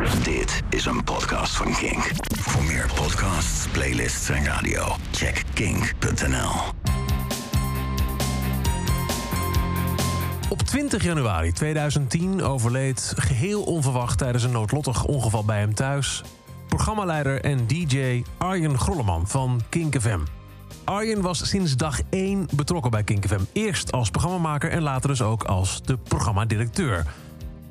Dit is een podcast van Kink. Voor meer podcasts, playlists en radio, check kink.nl. Op 20 januari 2010 overleed geheel onverwacht tijdens een noodlottig ongeval bij hem thuis... programmaleider en DJ Arjen Grolleman van Kink FM. Arjen was sinds dag 1 betrokken bij Kink FM. Eerst als programmamaker en later dus ook als de programmadirecteur.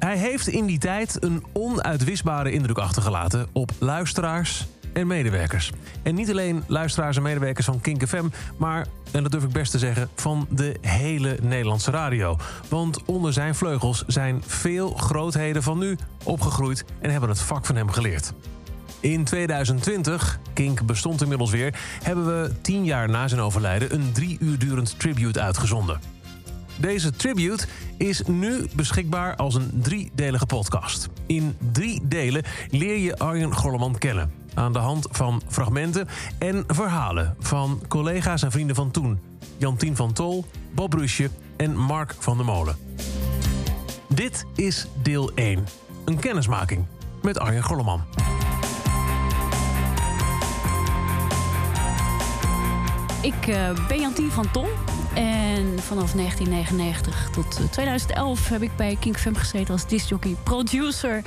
Hij heeft in die tijd een onuitwisbare indruk achtergelaten op luisteraars en medewerkers. En niet alleen luisteraars en medewerkers van Kink FM, maar, en dat durf ik best te zeggen, van de hele Nederlandse radio. Want onder zijn vleugels zijn veel grootheden van nu opgegroeid en hebben het vak van hem geleerd. In 2020, Kink bestond inmiddels weer, hebben we tien jaar na zijn overlijden een drie uur durend tribute uitgezonden. Deze tribute is nu beschikbaar als een driedelige podcast. In drie delen leer je Arjen Golleman kennen. Aan de hand van fragmenten en verhalen van collega's en vrienden van toen. Jantien van Tol, Bob Rusje en Mark van der Molen. Dit is deel 1. Een kennismaking met Arjen Golleman. Ik uh, ben Jantien van Tol. En vanaf 1999 tot 2011 heb ik bij King FM gezeten als discjockey producer.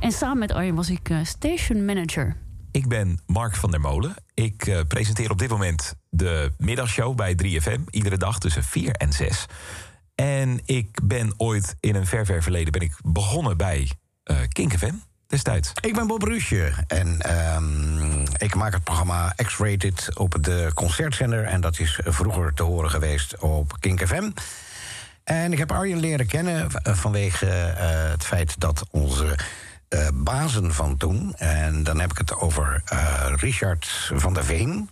En samen met Arjen was ik uh, station manager. Ik ben Mark van der Molen. Ik uh, presenteer op dit moment de middagshow bij 3FM. Iedere dag tussen 4 en 6. En ik ben ooit in een ver, ver verleden ben ik begonnen bij uh, FM destijds. Ik ben Bob Ruusje en um, ik maak het programma X-Rated op de concertzender. En dat is vroeger te horen geweest op Kink FM. En ik heb Arjen leren kennen vanwege uh, het feit dat onze uh, bazen van toen... en dan heb ik het over Richard van der Veen...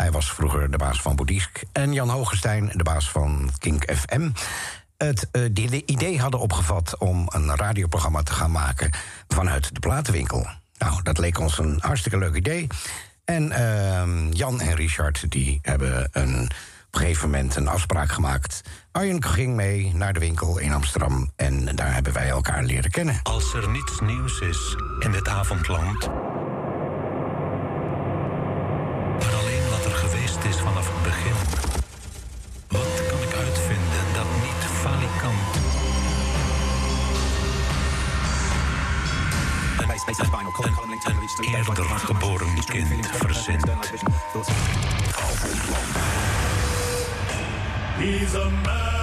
Hij was vroeger de baas van Boeddhisk. En Jan Hogestein, de baas van Kink FM het die idee hadden opgevat om een radioprogramma te gaan maken vanuit de platenwinkel. Nou, dat leek ons een hartstikke leuk idee. En uh, Jan en Richard die hebben een, op een gegeven moment een afspraak gemaakt. Arjen ging mee naar de winkel in Amsterdam en daar hebben wij elkaar leren kennen. Als er niets nieuws is in dit avondland. Eerder geboren kind verzint. He's a man.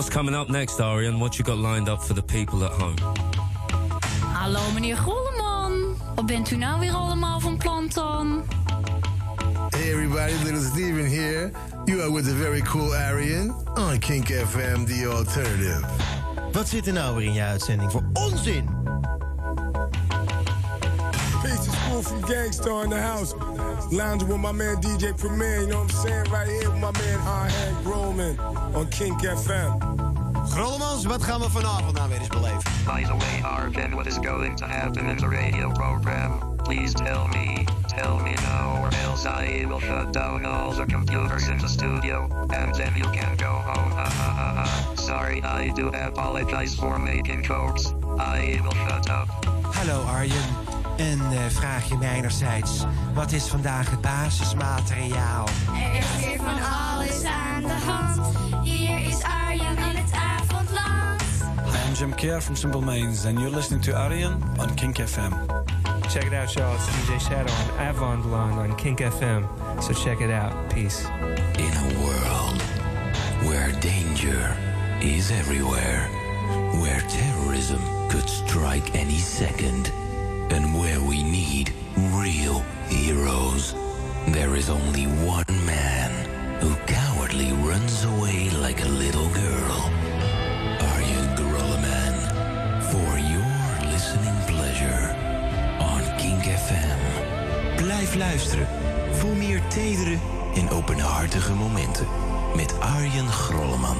What's coming up next, Arian? What you got lined up for the people at home? Hallo meneer Grolleman. Wat bent u nou weer allemaal van plan dan? Hey everybody, little Steven here. You are with the very cool Arian on Kink FM, The Alternative. Wat zit er nou weer in je uitzending voor onzin? Peace is cool from Gangstar in the house. Lounging with my man DJ Premier, you know what I'm saying? Right here with my man Arhan Groman on Kink FM. Grollemans, wat gaan we vanavond nou weer eens beleven? By the way, Arkin, what is going to happen in the radio program? Please tell me, tell me now, or else I will shut down all the computers in the studio, and then you can go home. Ha, ha, ha, ha. Sorry, I do apologize for making jokes. I will shut up. Hallo Arjen. Een uh, vraagje mijnerzijds. Wat is vandaag het basismateriaal? Er is weer van Jim Kerr from Simple Minds, and you're listening to Arian on Kink FM. Check it out, y'all. It's DJ Shadow on Avondland on Kink FM. So check it out. Peace. In a world where danger is everywhere, where terrorism could strike any second, and where we need real heroes, there is only one man who cowardly runs away like a little girl. Pleasure on Kink FM. Blijf luisteren voor meer tedere en openhartige momenten met Arjen Grolleman.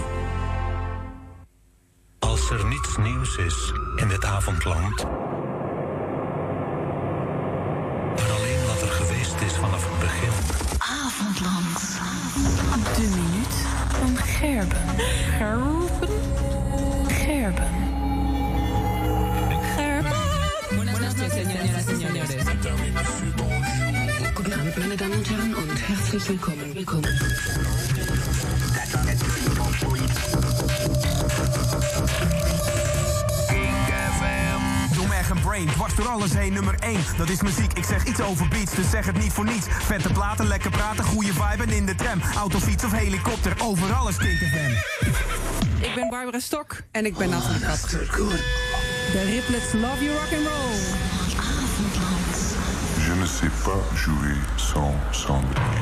Als er niets nieuws is in dit avondland. Maar alleen wat er geweest is vanaf het begin. Avondland. De minuut van Gerben. Gerben? Gerben. Guten Abend, meine Damen und Herren, und herzlich willkommen. Willkommen. Doe me echt een brain, dwars door alles heen, nummer 1. Dat is muziek, ik zeg iets over beats, dus zeg het niet voor niets. Vette platen, lekker praten, goede vibe en in de tram. Auto, fiets of helikopter, overal is Kink FM. Ik ben Barbara Stok en ik ben Nathalie Kat. De Riplets Love You Rock and Roll. Je sais pas jouer sans sanglier.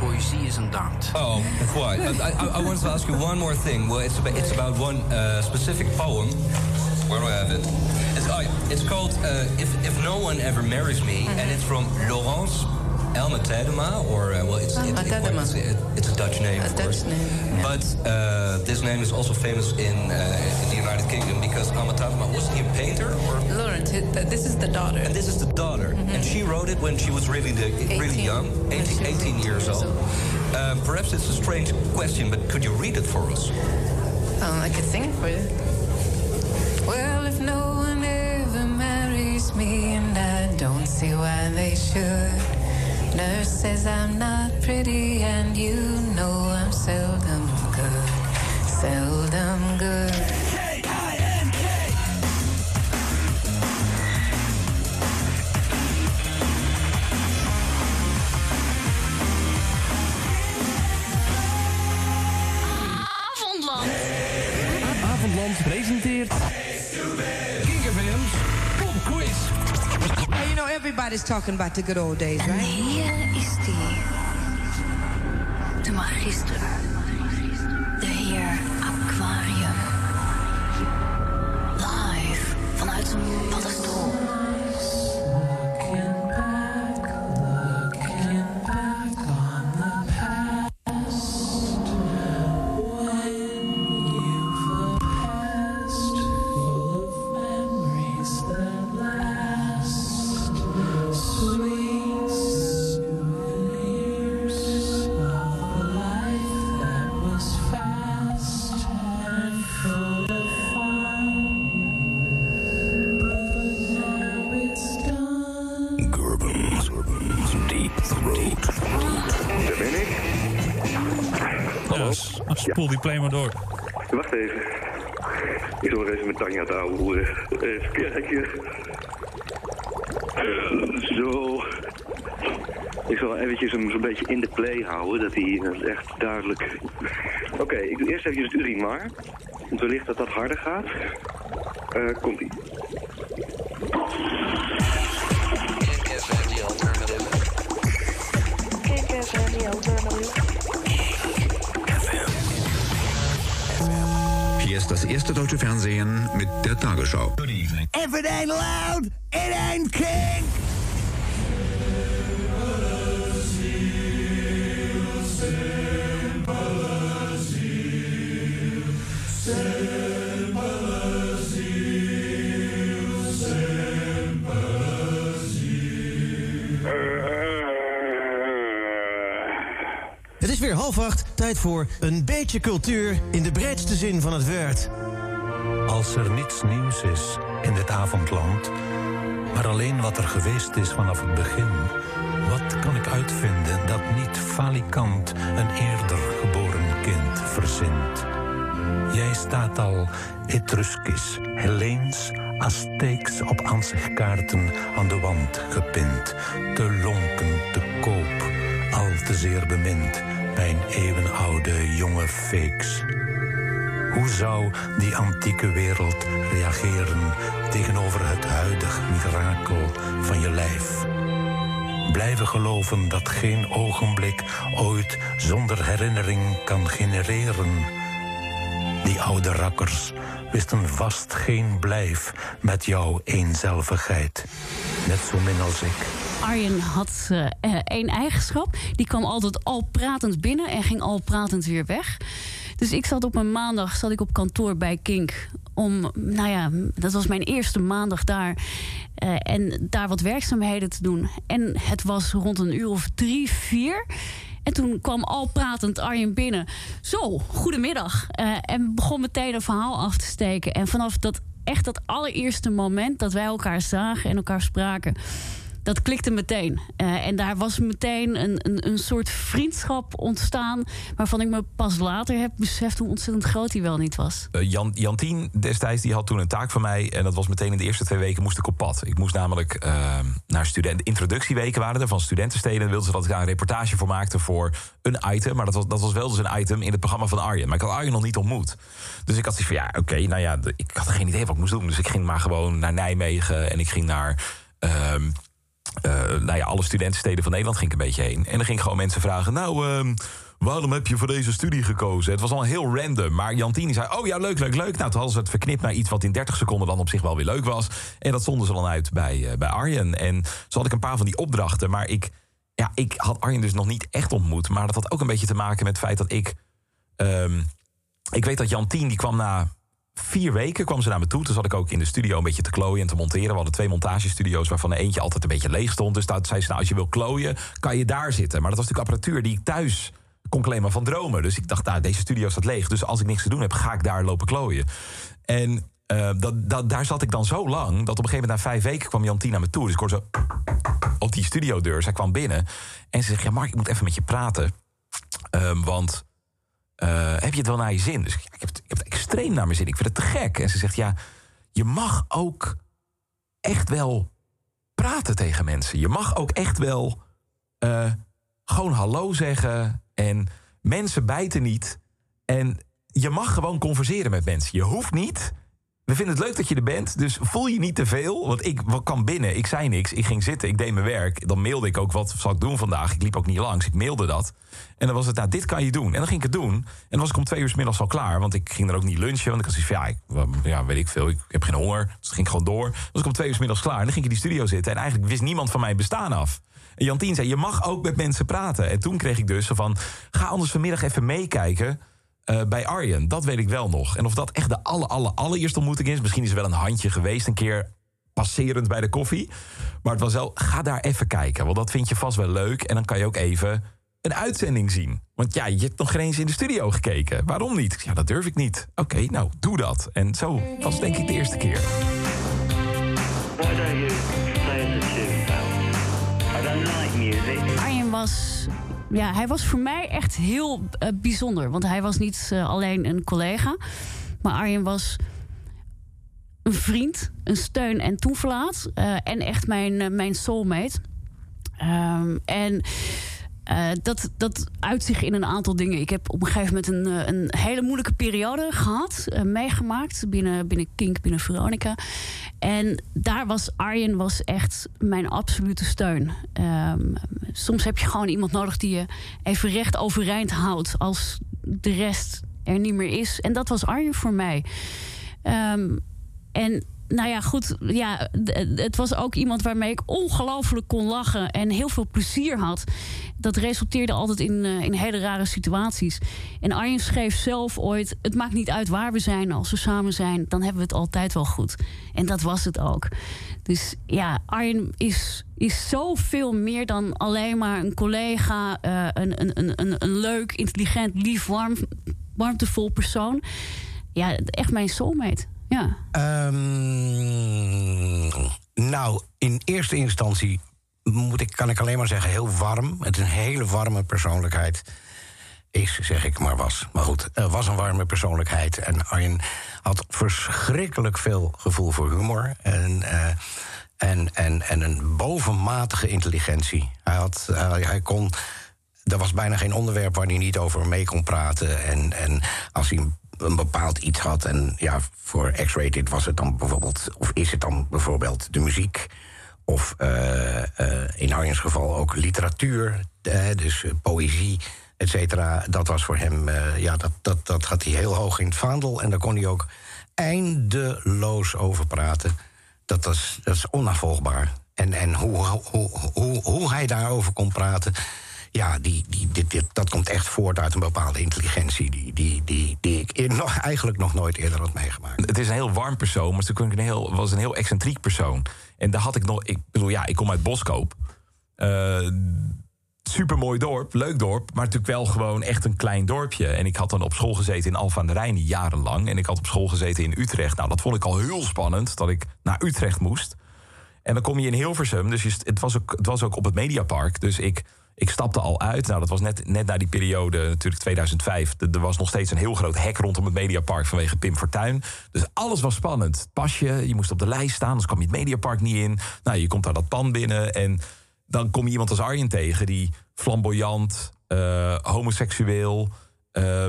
Poëzie is een daad. Oh, quite. I, I, I wanted to ask you one more thing. Well, it's about, it's about one uh, specific poem. Where do I have it? It's, oh, it's called uh, if, if No One Ever Marries Me, and it's from Laurence Elma Tadema, or, uh, well, it's, it, it- Tadema. it's, it- it's a Dutch name, A of Dutch course. name, But uh, this name is also famous in, uh, in the United Kingdom because Alma Tadema, was he a painter? Or? Laurent, this is the daughter. And this is the daughter. And she wrote it when she was really the, really 18. young, 18, 18 years old. Uh, perhaps it's a strange question, but could you read it for us? Um, I could sing it for you. Well, if no one ever marries me, and I don't see why they should. Nurse says I'm not pretty, and you know I'm seldom good. Seldom good. Presenteert... Kink FM's Pop Quiz. Hey, you know, everybody's talking about the good old days, En right? hier is die. De magister. De heer Aquarium. Live vanuit zijn Spoel die play maar door. Wacht even. Ik zal nog even met Tanja te hoeren. Even kijken. Eh, Zo. Ik zal eventjes hem zo'n beetje in de play houden, dat hij echt duidelijk... Oké, ik doe eerst eventjes het urinoir. Want wellicht dat dat harder gaat. Eh Komt-ie. Hier erste deutsche Fernsehen mit der Tagesschau. If it ain't loud, it ain't king! Het is weer half acht, tijd voor een beetje cultuur in de breedste zin van het woord. Als er niets nieuws is in dit avondland, maar alleen wat er geweest is vanaf het begin, wat kan ik uitvinden dat niet falikant een eerder geboren kind verzint? Jij staat al Etruskisch, Helleens, Azteeks op ansichtkaarten aan de wand gepind, te lonken, te koop, al te zeer bemind bij een eeuwenoude jonge feeks. Hoe zou die antieke wereld reageren tegenover het huidig mirakel van je lijf? Blijven geloven dat geen ogenblik ooit zonder herinnering kan genereren. Die oude rakkers wisten vast geen blijf met jouw eenzelvigheid. Net zo min als ik. Arjen had eh, één eigenschap. Die kwam altijd al pratend binnen en ging al pratend weer weg. Dus ik zat op een maandag zat ik op kantoor bij Kink. Om, nou ja, dat was mijn eerste maandag daar. eh, en daar wat werkzaamheden te doen. En het was rond een uur of drie, vier. En toen kwam al pratend Arjen binnen. Zo, goedemiddag. Eh, en begon meteen een verhaal af te steken. En vanaf dat echt dat allereerste moment dat wij elkaar zagen en elkaar spraken. Dat klikte meteen. Eh, en daar was meteen een, een, een soort vriendschap ontstaan. waarvan ik me pas later heb beseft hoe ontzettend groot die wel niet was. Eh, Jan, Jantien destijds die had toen een taak van mij. En dat was meteen in de eerste twee weken moest ik op pad. Ik moest namelijk eh, naar studenten. Introductieweken waren er van studentensteden. En wilden ze dat ik daar een reportage voor maakte voor een item. Maar dat was, dat was wel dus een item in het programma van Arjen. Maar ik had Arjen nog niet ontmoet. Dus ik had zoiets van ja, oké, nou ja, ik had geen idee wat ik moest doen. Dus ik ging maar gewoon naar Nijmegen en ik ging naar. ehm, eh, nou ja, alle studentensteden van Nederland ging ik een beetje heen. En dan ging gewoon mensen vragen: Nou, ehm, waarom heb je voor deze studie gekozen? Het was al heel random. Maar Jantini zei: Oh ja, leuk, leuk, leuk. Nou, toen hadden ze het verknipt naar iets wat in 30 seconden dan op zich wel weer leuk was. En dat zonden ze dan uit bij, eh, bij Arjen. En zo had ik een paar van die opdrachten. Maar ik, ja, ik had Arjen dus nog niet echt ontmoet. Maar dat had ook een beetje te maken met het feit dat ik. ehm, ik weet dat Jantien die kwam na vier weken kwam ze naar me toe. Toen zat ik ook in de studio een beetje te klooien en te monteren. We hadden twee montagestudio's waarvan eentje altijd een beetje leeg stond. Dus daar zei ze, nou, als je wil klooien, kan je daar zitten. Maar dat was natuurlijk apparatuur die ik thuis kon maar van dromen. Dus ik dacht, nou, deze studio staat leeg. Dus als ik niks te doen heb, ga ik daar lopen klooien. En eh, dat, daar zat ik dan zo lang... dat op een gegeven moment na vijf weken kwam Jantien naar me toe. Dus ik hoorde zo op die studiodeur. Zij kwam binnen en ze zegt, ja, Mark, ik moet even met je praten. Ehm, want eh, heb je het wel naar je zin? Dus ja, ik, heb het, ik heb extreem naar mijn zin. Ik vind het te gek. En ze zegt, ja, je mag ook echt wel praten tegen mensen. Je mag ook echt wel eh, gewoon hallo zeggen. En mensen bijten niet. En je mag gewoon converseren met mensen. Je hoeft niet. We vinden het leuk dat je er bent, dus voel je niet te veel. Want ik kwam binnen, ik zei niks, ik ging zitten, ik deed mijn werk. Dan mailde ik ook, wat zal ik doen vandaag? Ik liep ook niet langs, ik mailde dat. En dan was het, nou, dit kan je doen. En dan ging ik het doen. En dan was ik om twee uur 's middags al klaar. Want ik ging er ook niet lunchen, want ik had zoiets van... ja, ja, weet ik veel, ik heb geen honger. Dus ging ik gewoon door. Dan was ik om twee uur 's middags klaar. En dan ging ik in die studio zitten. En eigenlijk wist niemand van mijn bestaan af. En Jantien zei, je mag ook met mensen praten. En toen kreeg ik dus van... ga anders vanmiddag even meekijken... eh, bij Arjen, dat weet ik wel nog. En of dat echt de alle, alle, allereerste ontmoeting is... misschien is er wel een handje geweest, een keer passerend bij de koffie. Maar het was wel, ga daar even kijken. Want dat vind je vast wel leuk. En dan kan je ook even een uitzending zien. Want ja, je hebt nog geen eens in de studio gekeken. Waarom niet? Ja, dat durf ik niet. Oké, nou, doe dat. En zo was denk ik de eerste keer. Arjen was, ja, hij was voor mij echt heel eh, bijzonder. Want hij was niet eh, alleen een collega. Maar Arjen was een vriend, een steun en toeverlaat. eh, en echt mijn, mijn soulmate. Ehm, en eh, dat, dat uit zich in een aantal dingen. Ik heb op een gegeven moment een, eh, een hele moeilijke periode gehad, eh, meegemaakt binnen, binnen Kink, binnen Veronica. En daar was Arjen was echt mijn absolute steun. Ehm, soms heb je gewoon iemand nodig die je even recht overeind houdt als de rest er niet meer is. En dat was Arjen voor mij. Ehm, en nou ja, goed. Ja, het was ook iemand waarmee ik ongelooflijk kon lachen en heel veel plezier had. Dat resulteerde altijd in, eh, in hele rare situaties. En Arjen schreef zelf ooit: Het maakt niet uit waar we zijn, als we samen zijn, dan hebben we het altijd wel goed. En dat was het ook. Dus ja, Arjen is, is zoveel meer dan alleen maar een collega, een, een, een, een, een leuk, intelligent, lief, warm, warmtevol persoon. Ja, echt mijn soulmate. Ja. Ehm, nou, in eerste instantie moet ik, kan ik alleen maar zeggen heel warm. Het is een hele warme persoonlijkheid. Is, zeg ik maar was. Maar goed, was een warme persoonlijkheid. En Arjen had verschrikkelijk veel gevoel voor humor. En, eh, en, en, en een bovenmatige intelligentie. Hij, had, hij, kon... Er was bijna geen onderwerp waar hij niet over mee kon praten. En, en als hij een bepaald iets had... en ja, voor X-rated was het dan bijvoorbeeld... of is het dan bijvoorbeeld de muziek... Of eh, eh, in Arjen's geval ook literatuur, dus eh, poëzie, et cetera. Dat was voor hem, ja, dat, dat, dat had hij heel hoog in het vaandel. En daar kon hij ook eindeloos over praten. Dat, was, dat is onafvolgbaar. En, en hoe, hoe, hoe, hoe hij daarover kon praten... ja, die, die, dat komt echt voort uit een bepaalde intelligentie... die, die, die, die ik nog, eigenlijk nog nooit eerder had meegemaakt. Het is een heel warm persoon, maar het was een heel excentriek persoon. En daar had ik nog... Ik bedoel, ja, ik kom uit Boskoop. Eh supermooi dorp, leuk dorp, maar natuurlijk wel gewoon echt een klein dorpje. En ik had dan op school gezeten in Alphen aan de Rijn jarenlang. En ik had op school gezeten in Utrecht. Nou, dat vond ik al heel spannend, dat ik naar Utrecht moest. En dan kom je in Hilversum, dus het was ook, het was ook op het Mediapark. Dus ik, ik stapte al uit. Nou, dat was net, net na die periode, natuurlijk 2005. Er er was nog steeds een heel groot hek rondom het Mediapark vanwege Pim Fortuyn. Dus alles was spannend. Pasje, je moest op de lijst staan, anders kwam je het Mediapark niet in. Nou, je komt daar dat pan binnen en dan kom je iemand als Arjen tegen die flamboyant, eh, homoseksueel, eh,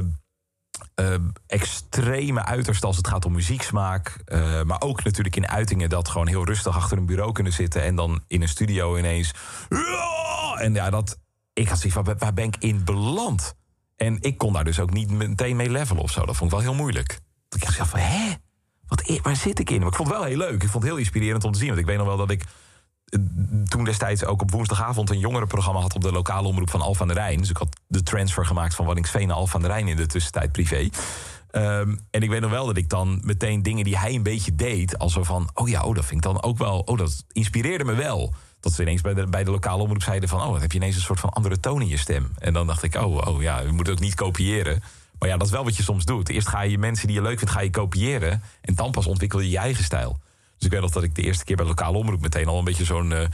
eh, extreme uiterste als het gaat om muzieksmaak. eh, maar ook natuurlijk in uitingen dat gewoon heel rustig achter een bureau kunnen zitten. En dan in een studio ineens. En ja, dat. Ik had zoiets van, waar- ben ik in beland? En ik kon daar dus ook niet meteen mee levelen of zo. Dat vond ik wel heel moeilijk. Ik dacht van, hè? Wat, waar zit ik in? Maar ik vond het wel heel leuk. Ik vond het heel inspirerend om te zien. Want ik weet nog wel dat ik toen destijds ook op woensdagavond een jongerenprogramma had op de lokale omroep van Alphen aan de Rijn. Dus ik had de transfer gemaakt van Waddinxveen naar Alphen aan de Rijn in de tussentijd privé. Ehm, en ik weet nog wel dat ik dan meteen dingen die hij een beetje deed, als zo van, oh ja, oh, dat vind ik dan ook wel, oh, dat inspireerde me wel. Dat ze ineens bij de, bij de lokale omroep zeiden van, oh, dan heb je ineens een soort van andere toon in je stem. En dan dacht ik, oh, oh ja, je moet het ook niet kopiëren. Maar ja, dat is wel wat je soms doet. Eerst ga je mensen die je leuk vindt, ga je kopiëren. En dan pas ontwikkel je je eigen stijl. Dus ik weet nog dat ik de eerste keer bij de lokale omroep meteen al een beetje zo'n eh,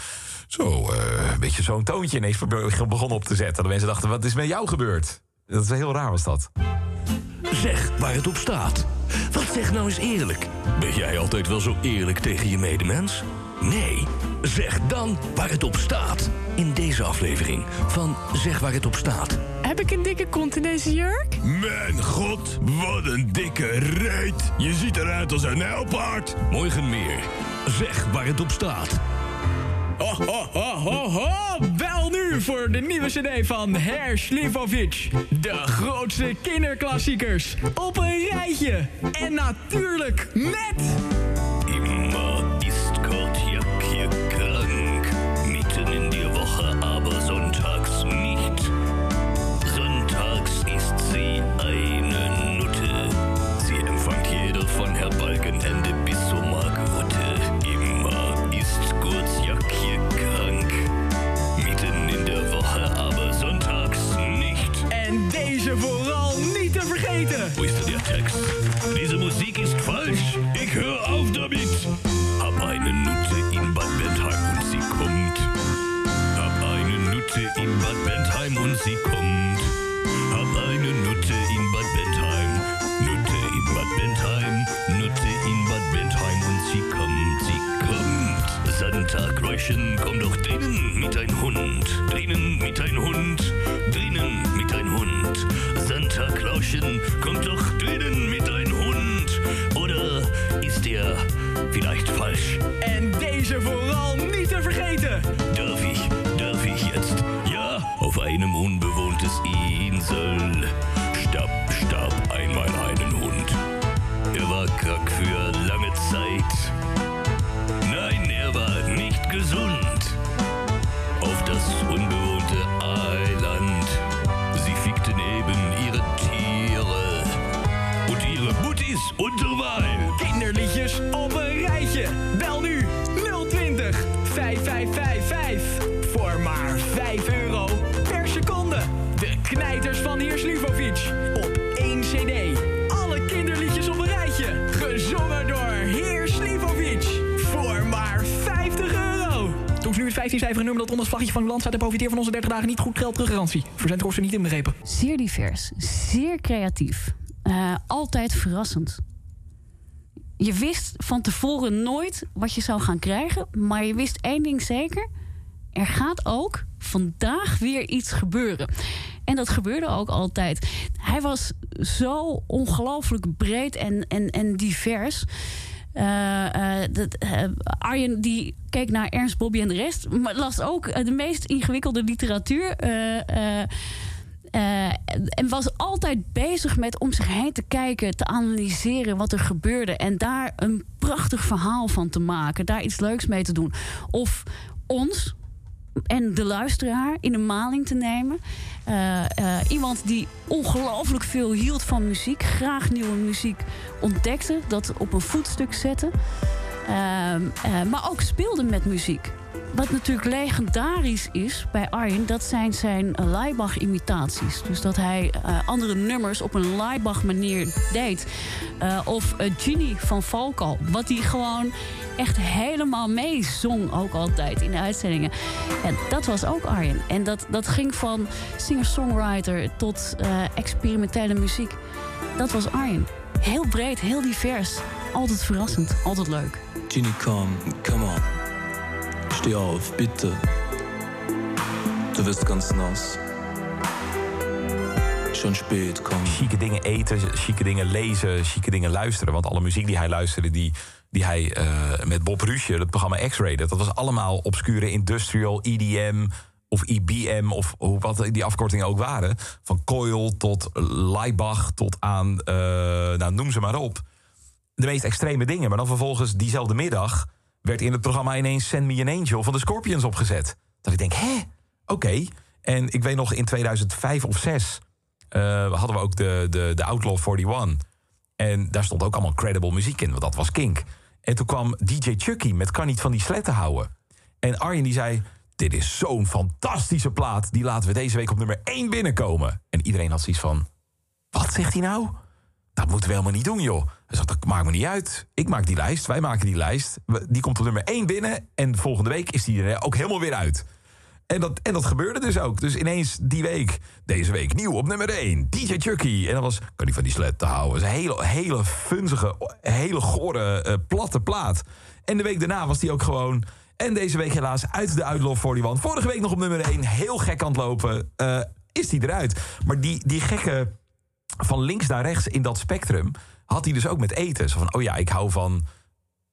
zo, eh, beetje zo'n toontje ineens be- begon op te zetten. Dat mensen dachten, wat is met jou gebeurd? Dat is heel raar was dat. Zeg waar het op staat. Wat zeg nou eens eerlijk? Ben jij altijd wel zo eerlijk tegen je medemens? Nee? Zeg dan waar het op staat. In deze aflevering van Zeg waar het op staat. Heb ik een dikke kont in deze jurk? Mijn god, wat een dikke reet. Je ziet eruit als een nijlpaard. Morgen meer. Zeg waar het op staat. Ho, ho, ho, ho, ho. Bel nu voor de nieuwe cd van Herr Slivovic. De grootste kinderklassiekers. Op een rijtje. En natuurlijk met... Musik ist falsch. Ich höre auf damit. Hab eine Nutte in Bad Bentheim und sie kommt. Hab eine Nutte in Bad Bentheim und sie kommt. Hab eine Nutte in Bad Bentheim. Nutte in Bad Bentheim. Nutte in Bad Bentheim und sie kommt. Sie kommt. Santa-Kräuschen, komm doch drinnen mit ein Hund. Drinnen mit ein Hund. Drinnen mit ein Hund. Santa Clauschen, kommt doch drinnen unbewohntes Insel starb, starb einmal einen Hund. Er war krank für lange Zeit. Nein, er war nicht gesund. Auf das unbewohnte Eiland. Sie fickten eben ihre Tiere und ihre Muttis unterweil. Kinderliedjes 15-cijferig nummer dat onder het vlaggetje van land staat... en profiteer van onze 30 dagen niet goed geld teruggarantie. Verzendkosten niet inbegrepen. Zeer divers, zeer creatief. Eh, altijd verrassend. Je wist van tevoren nooit wat je zou gaan krijgen... maar je wist één ding zeker. Er gaat ook vandaag weer iets gebeuren. En dat gebeurde ook altijd. Hij was zo ongelooflijk breed en, en, en divers... Eh, eh, eh, Arjen die keek naar Ernst, Bobby en de rest, maar las ook de meest ingewikkelde literatuur. En was altijd bezig met om zich heen te kijken, te analyseren wat er gebeurde. En daar een prachtig verhaal van te maken. Daar iets leuks mee te doen. Of ons, en de luisteraar in de maling te nemen. Eh, eh, iemand die ongelooflijk veel hield van muziek, graag nieuwe muziek ontdekte, dat op een voetstuk zette. Ehm, eh, maar ook speelde met muziek. Wat natuurlijk legendarisch is bij Arjen, dat zijn zijn Laibach-imitaties. Dus dat hij eh, andere nummers op een Laibach-manier deed. Eh, of eh, Genie van Falco, wat hij gewoon echt helemaal meezong, ook altijd in de uitzendingen. En dat was ook Arjen. En dat, dat ging van singer-songwriter tot experimentele muziek. Dat was Arjen. Heel breed, heel divers. Altijd verrassend, altijd leuk. Ginny, komm, come on. Steh auf, bitte. Du wirst ganz nass. Schon spät, komm. Chique dingen eten, chique dingen lezen, chique dingen luisteren. Want alle muziek die hij luisterde, die, die hij eh, met Bob Rusje, het programma X-Rated... dat was allemaal obscure industrial, EDM of IBM... of hoe- wat die afkortingen ook waren. Van Coil tot Laibach tot aan, eh, nou, noem ze maar op. De meest extreme dingen. Maar dan vervolgens diezelfde middag... werd in het programma ineens Send Me an Angel van de Scorpions opgezet. Dat ik denk, hè? Oké. En ik weet nog, in 2005 of 6 eh, hadden we ook de, de, de Outlaw 41. En daar stond ook allemaal credible muziek in, want dat was Kink. En toen kwam DJ Chucky met Kan niet van die sletten houden. En Arjen die zei, dit is zo'n fantastische plaat... die laten we deze week op nummer 1 binnenkomen. En iedereen had zoiets van, wat zegt hij nou? Dat moeten we helemaal niet doen, joh. Hij zegt, dat maakt me niet uit. Ik maak die lijst, wij maken die lijst. Die komt op nummer 1 binnen en volgende week is die er ook helemaal weer uit. En dat, en dat gebeurde dus ook. Dus ineens die week, deze week nieuw op nummer 1. DJ Chucky. En dat was, kan niet van die sled te houden. Het is hele, hele funzige, hele gore, eh, platte plaat. En de week daarna was die ook gewoon... En deze week helaas uit de Outlaw 41. Vorige week nog op nummer 1. Heel gek aan het lopen. eh, is die eruit. Maar die, die gekke van links naar rechts in dat spectrum... had hij dus ook met eten. Zo van, oh ja, ik hou van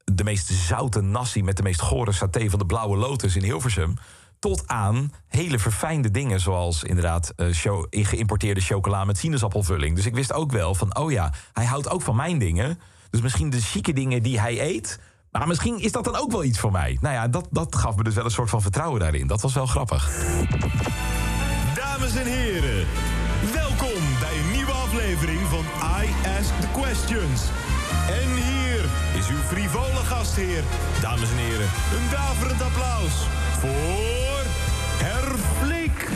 de meest zoute nasi... met de meest gore saté van de Blauwe Lotus in Hilversum... tot aan hele verfijnde dingen... zoals inderdaad eh, show, geïmporteerde chocola met sinaasappelvulling. Dus ik wist ook wel van, oh ja, hij houdt ook van mijn dingen. Dus misschien de chique dingen die hij eet... maar misschien is dat dan ook wel iets voor mij. Nou ja, dat, dat gaf me dus wel een soort van vertrouwen daarin. Dat was wel grappig. Dames en heren, I Ask the Questions. En hier is uw frivole gastheer. Dames en heren, een daverend applaus voor Herflik.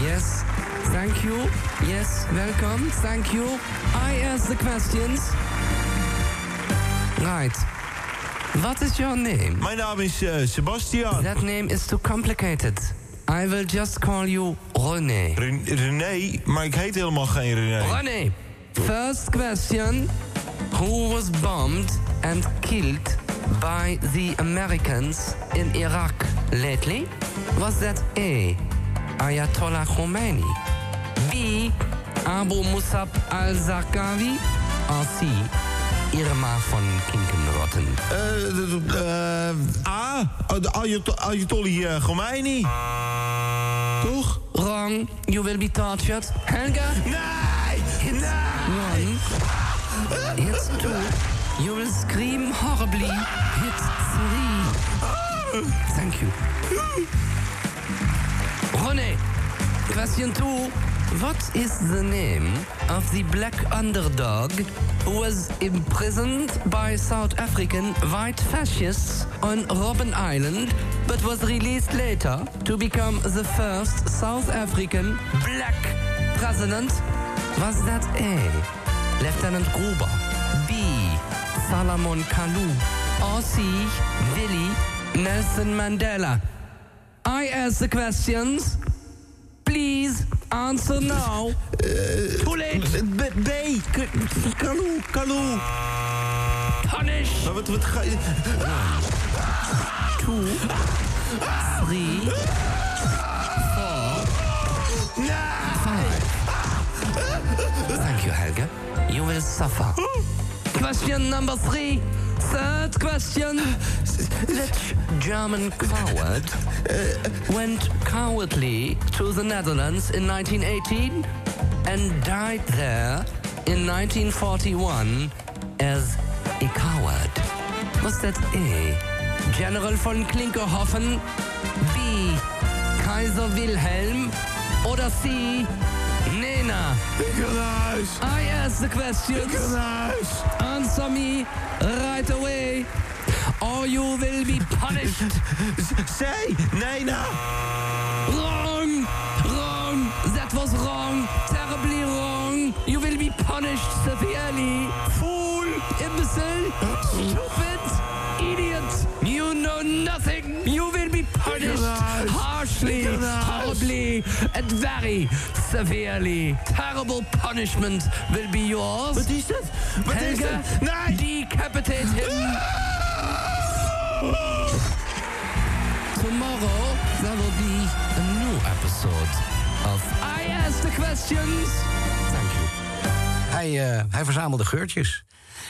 Yes, thank you. Yes, welcome. Thank you. I ask the questions. Right. What is your name? Mijn naam is eh, Sebastian. That name is too complicated. I will just call you René. René, maar ik heet helemaal geen René. René. First question. Who was bombed and killed by the Americans in Iraq lately? Was that A. Ayatollah Khomeini? B. Abu Musab al-Zarqawi? Or C. Irma von Kinkenrotten? Eh, eh, A. De Ayat- Ayatollah eh, Khomeini. Toch? Wrong. You will be tortured. Helga? Hit one. Hit two. You will scream horribly. Hit three. Thank you. René, question two. What is the name of the black underdog who was imprisoned by South African white fascists on Robben Island but was released later to become the first South African black president? Was that A. Lieutenant Gruber? B. Salomon Kalou? Or C. Willie Nelson Mandela? I ask the questions. Please answer now. Too late. B. B. K- Kalou, Kalou. Punish. Maar wat, wat ga je... Two. Three. Four. Five. Thank you, Helga. You will suffer. Question number three. Third question. Which German coward uh, went cowardly to the Netherlands in 1918 and died there in 1941 as a coward? Was that A. General von Klinkerhoffen, B. Kaiser Wilhelm oder C. Nena? I ask the questions. Answer me right away. Or you will be punished. Say, Nena. Wrong! Wrong! That was wrong! Terribly wrong! You will be punished severely! Fool! Imbecile! Stupid! Idiot! You know nothing! You will be punished harshly, horribly, and very severely. Terrible punishment will be yours. Is dat? Wat is Helga, dat? decapitate him. Ah! Tomorrow there will be a new episode of I Ask the Questions. Thank you. Hij, eh, hij verzamelde geurtjes.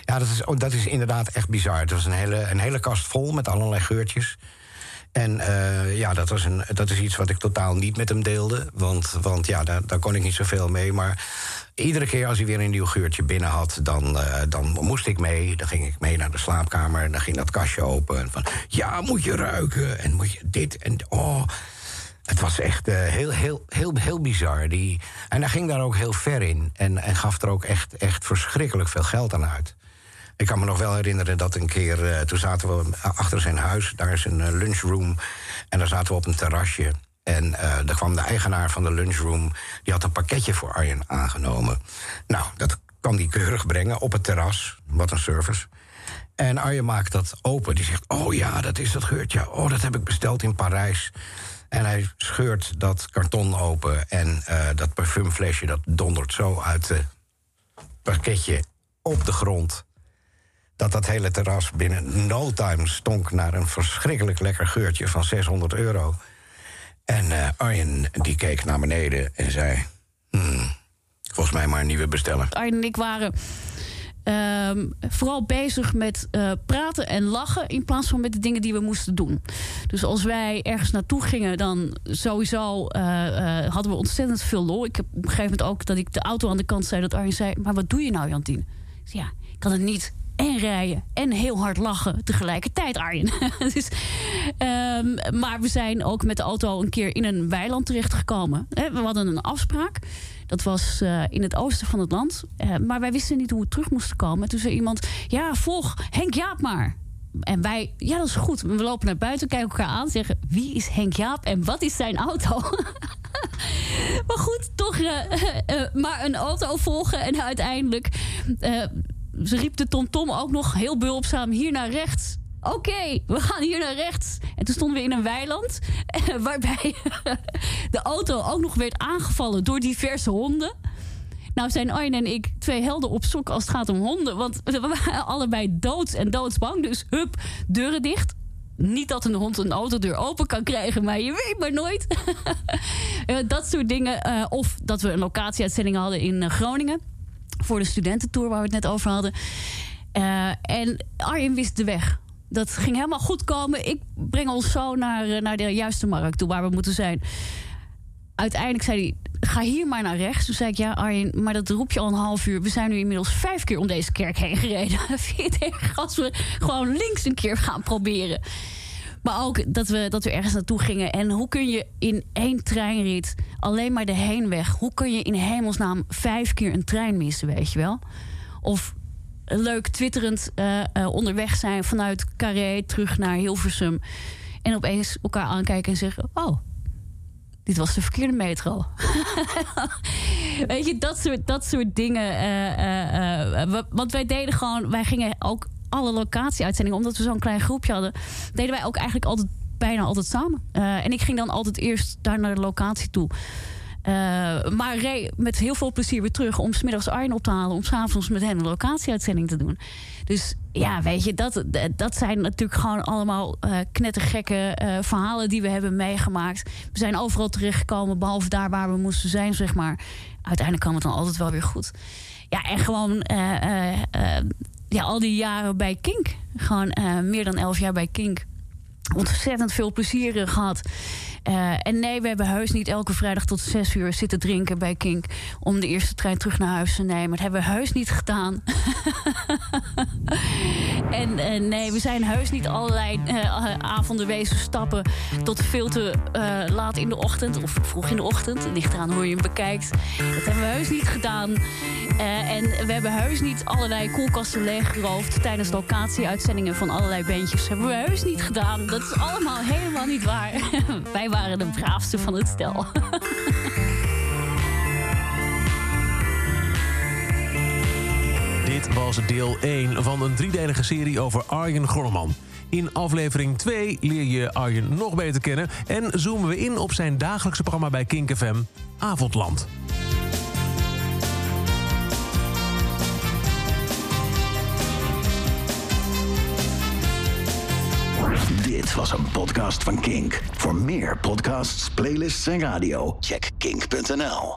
Ja, dat is, dat is inderdaad echt bizar. Het was een hele, een hele kast vol met allerlei geurtjes. En eh, ja, dat, was een, dat is iets wat ik totaal niet met hem deelde. Want, want ja, daar, daar kon ik niet zoveel mee. Maar iedere keer als hij weer een nieuw geurtje binnen had... dan, eh, dan moest ik mee. Dan ging ik mee naar de slaapkamer. Dan ging dat kastje open. En van, ja, moet je ruiken. En moet je dit en... Oh, het was echt eh, heel, heel, heel, heel bizar. Die, en hij ging daar ook heel ver in. En, en gaf er ook echt, echt verschrikkelijk veel geld aan uit. Ik kan me nog wel herinneren dat een keer... eh, toen zaten we achter zijn huis. Daar is een lunchroom. En daar zaten we op een terrasje. En eh daar kwam de eigenaar van de lunchroom. Die had een pakketje voor Arjen aangenomen. Nou, dat kan die keurig brengen op het terras. Wat een service. En Arjen maakt dat open. Die zegt, oh ja, dat is dat geurtje. Oh, dat heb ik besteld in Parijs. En hij scheurt dat karton open. En eh, dat parfumflesje dat dondert zo uit het pakketje op de grond. Dat dat hele terras binnen no time stonk naar een verschrikkelijk lekker geurtje van 600 euro. En eh, Arjen die keek naar beneden en zei... "Hmm, volgens mij maar een nieuwe bestellen. Arjen en ik waren ehm, vooral bezig met eh, praten en lachen... in plaats van met de dingen die we moesten doen. Dus als wij ergens naartoe gingen, dan sowieso eh, hadden we ontzettend veel lol. Ik heb op een gegeven moment ook dat ik de auto aan de kant zei... dat Arjen zei, maar wat doe je nou, Jantien? Ik zei, ja, ik kan het niet en rijden en heel hard lachen tegelijkertijd, Arjen. ehm, maar we zijn ook met de auto een keer in een weiland terechtgekomen. We hadden een afspraak. Dat was eh, in het oosten van het land. Eh, maar wij wisten niet hoe we terug moesten komen. En toen zei iemand, ja, volg Henk Jaap maar. En wij, ja, dat is goed. We lopen naar buiten, kijken elkaar aan, zeggen... wie is Henk Jaap en wat is zijn auto? maar goed, toch eh, maar een auto volgen. En uiteindelijk ze riep de TomTom ook nog heel behulpzaam hier naar rechts. Oké, we gaan hier naar rechts. En toen stonden we in een weiland. waarbij de auto ook nog werd aangevallen door diverse honden. Nou zijn Arjen en ik twee helden op zoek als het gaat om honden. Want we waren allebei doods en doodsbang. Dus hup, deuren dicht. Niet dat een hond een autodeur open kan krijgen, maar je weet maar nooit. Eh, dat soort dingen. Eh, of dat we een locatieuitzending hadden in eh, Groningen. Voor de studententour waar we het net over hadden. Eh, en Arjen wist de weg. Dat ging helemaal goed komen. Ik breng ons zo naar, eh, naar de juiste markt toe waar we moeten zijn. Uiteindelijk zei hij, ga hier maar naar rechts. Toen zei ik, ja Arjen, maar dat roep je al een half uur. We zijn nu inmiddels vijf keer om deze kerk heen gereden. Vind als we gewoon links een keer gaan proberen? Maar ook dat we, dat we ergens naartoe gingen. En hoe kun je in één treinrit alleen maar de heenweg... hoe kun je in hemelsnaam vijf keer een trein missen, weet je wel? Of leuk twitterend eh, eh, onderweg zijn vanuit Carré terug naar Hilversum... en opeens elkaar aankijken en zeggen... oh, dit was de verkeerde metro. Weet je, dat soort, dat soort dingen. eh, we- want wij deden gewoon, wij gingen ook alle locatieuitzendingen, omdat we zo'n klein groepje hadden, deden wij ook eigenlijk altijd bijna altijd samen. Eh, en ik ging dan altijd eerst daar naar de locatie toe. Eh, maar met heel veel plezier weer terug om smiddags Arjen op te halen. Om s'avonds met hem een locatieuitzending te doen. Dus ja, weet je, dat, dat zijn natuurlijk gewoon allemaal eh, knettergekke verhalen die we hebben meegemaakt. We zijn overal terechtgekomen, behalve daar waar we moesten zijn, zeg maar. Uiteindelijk kwam het dan altijd wel weer goed. Ja, en gewoon eh, eh, eh, ja, al die jaren bij Kink. Gewoon meer dan elf jaar bij Kink ontzettend veel plezier eh, gehad. Eh, en nee, we hebben heus niet elke vrijdag tot zes uur zitten drinken bij Kink... om de eerste trein terug naar huis te nemen. Dat hebben we heus niet gedaan. En nee, we zijn heus niet allerlei avonden wezen stappen tot veel te laat in de ochtend of vroeg in de ochtend. Ligt eraan hoe je hem bekijkt. Dat hebben we heus niet gedaan. Eh, en we hebben heus niet allerlei koelkasten leeggeroofd tijdens locatieuitzendingen van allerlei bandjes. hebben we heus niet gedaan. Dat is allemaal helemaal niet waar. Wij waren de braafste van het stel. Dit was deel 1 van een driedelige serie over Arjen Grolleman. In aflevering 2 leer je Arjen nog beter kennen... en zoomen we in op zijn dagelijkse programma bij Kink FM, Avondland. Was een podcast van Kink. Voor meer podcasts, playlists en radio, check kink.nl.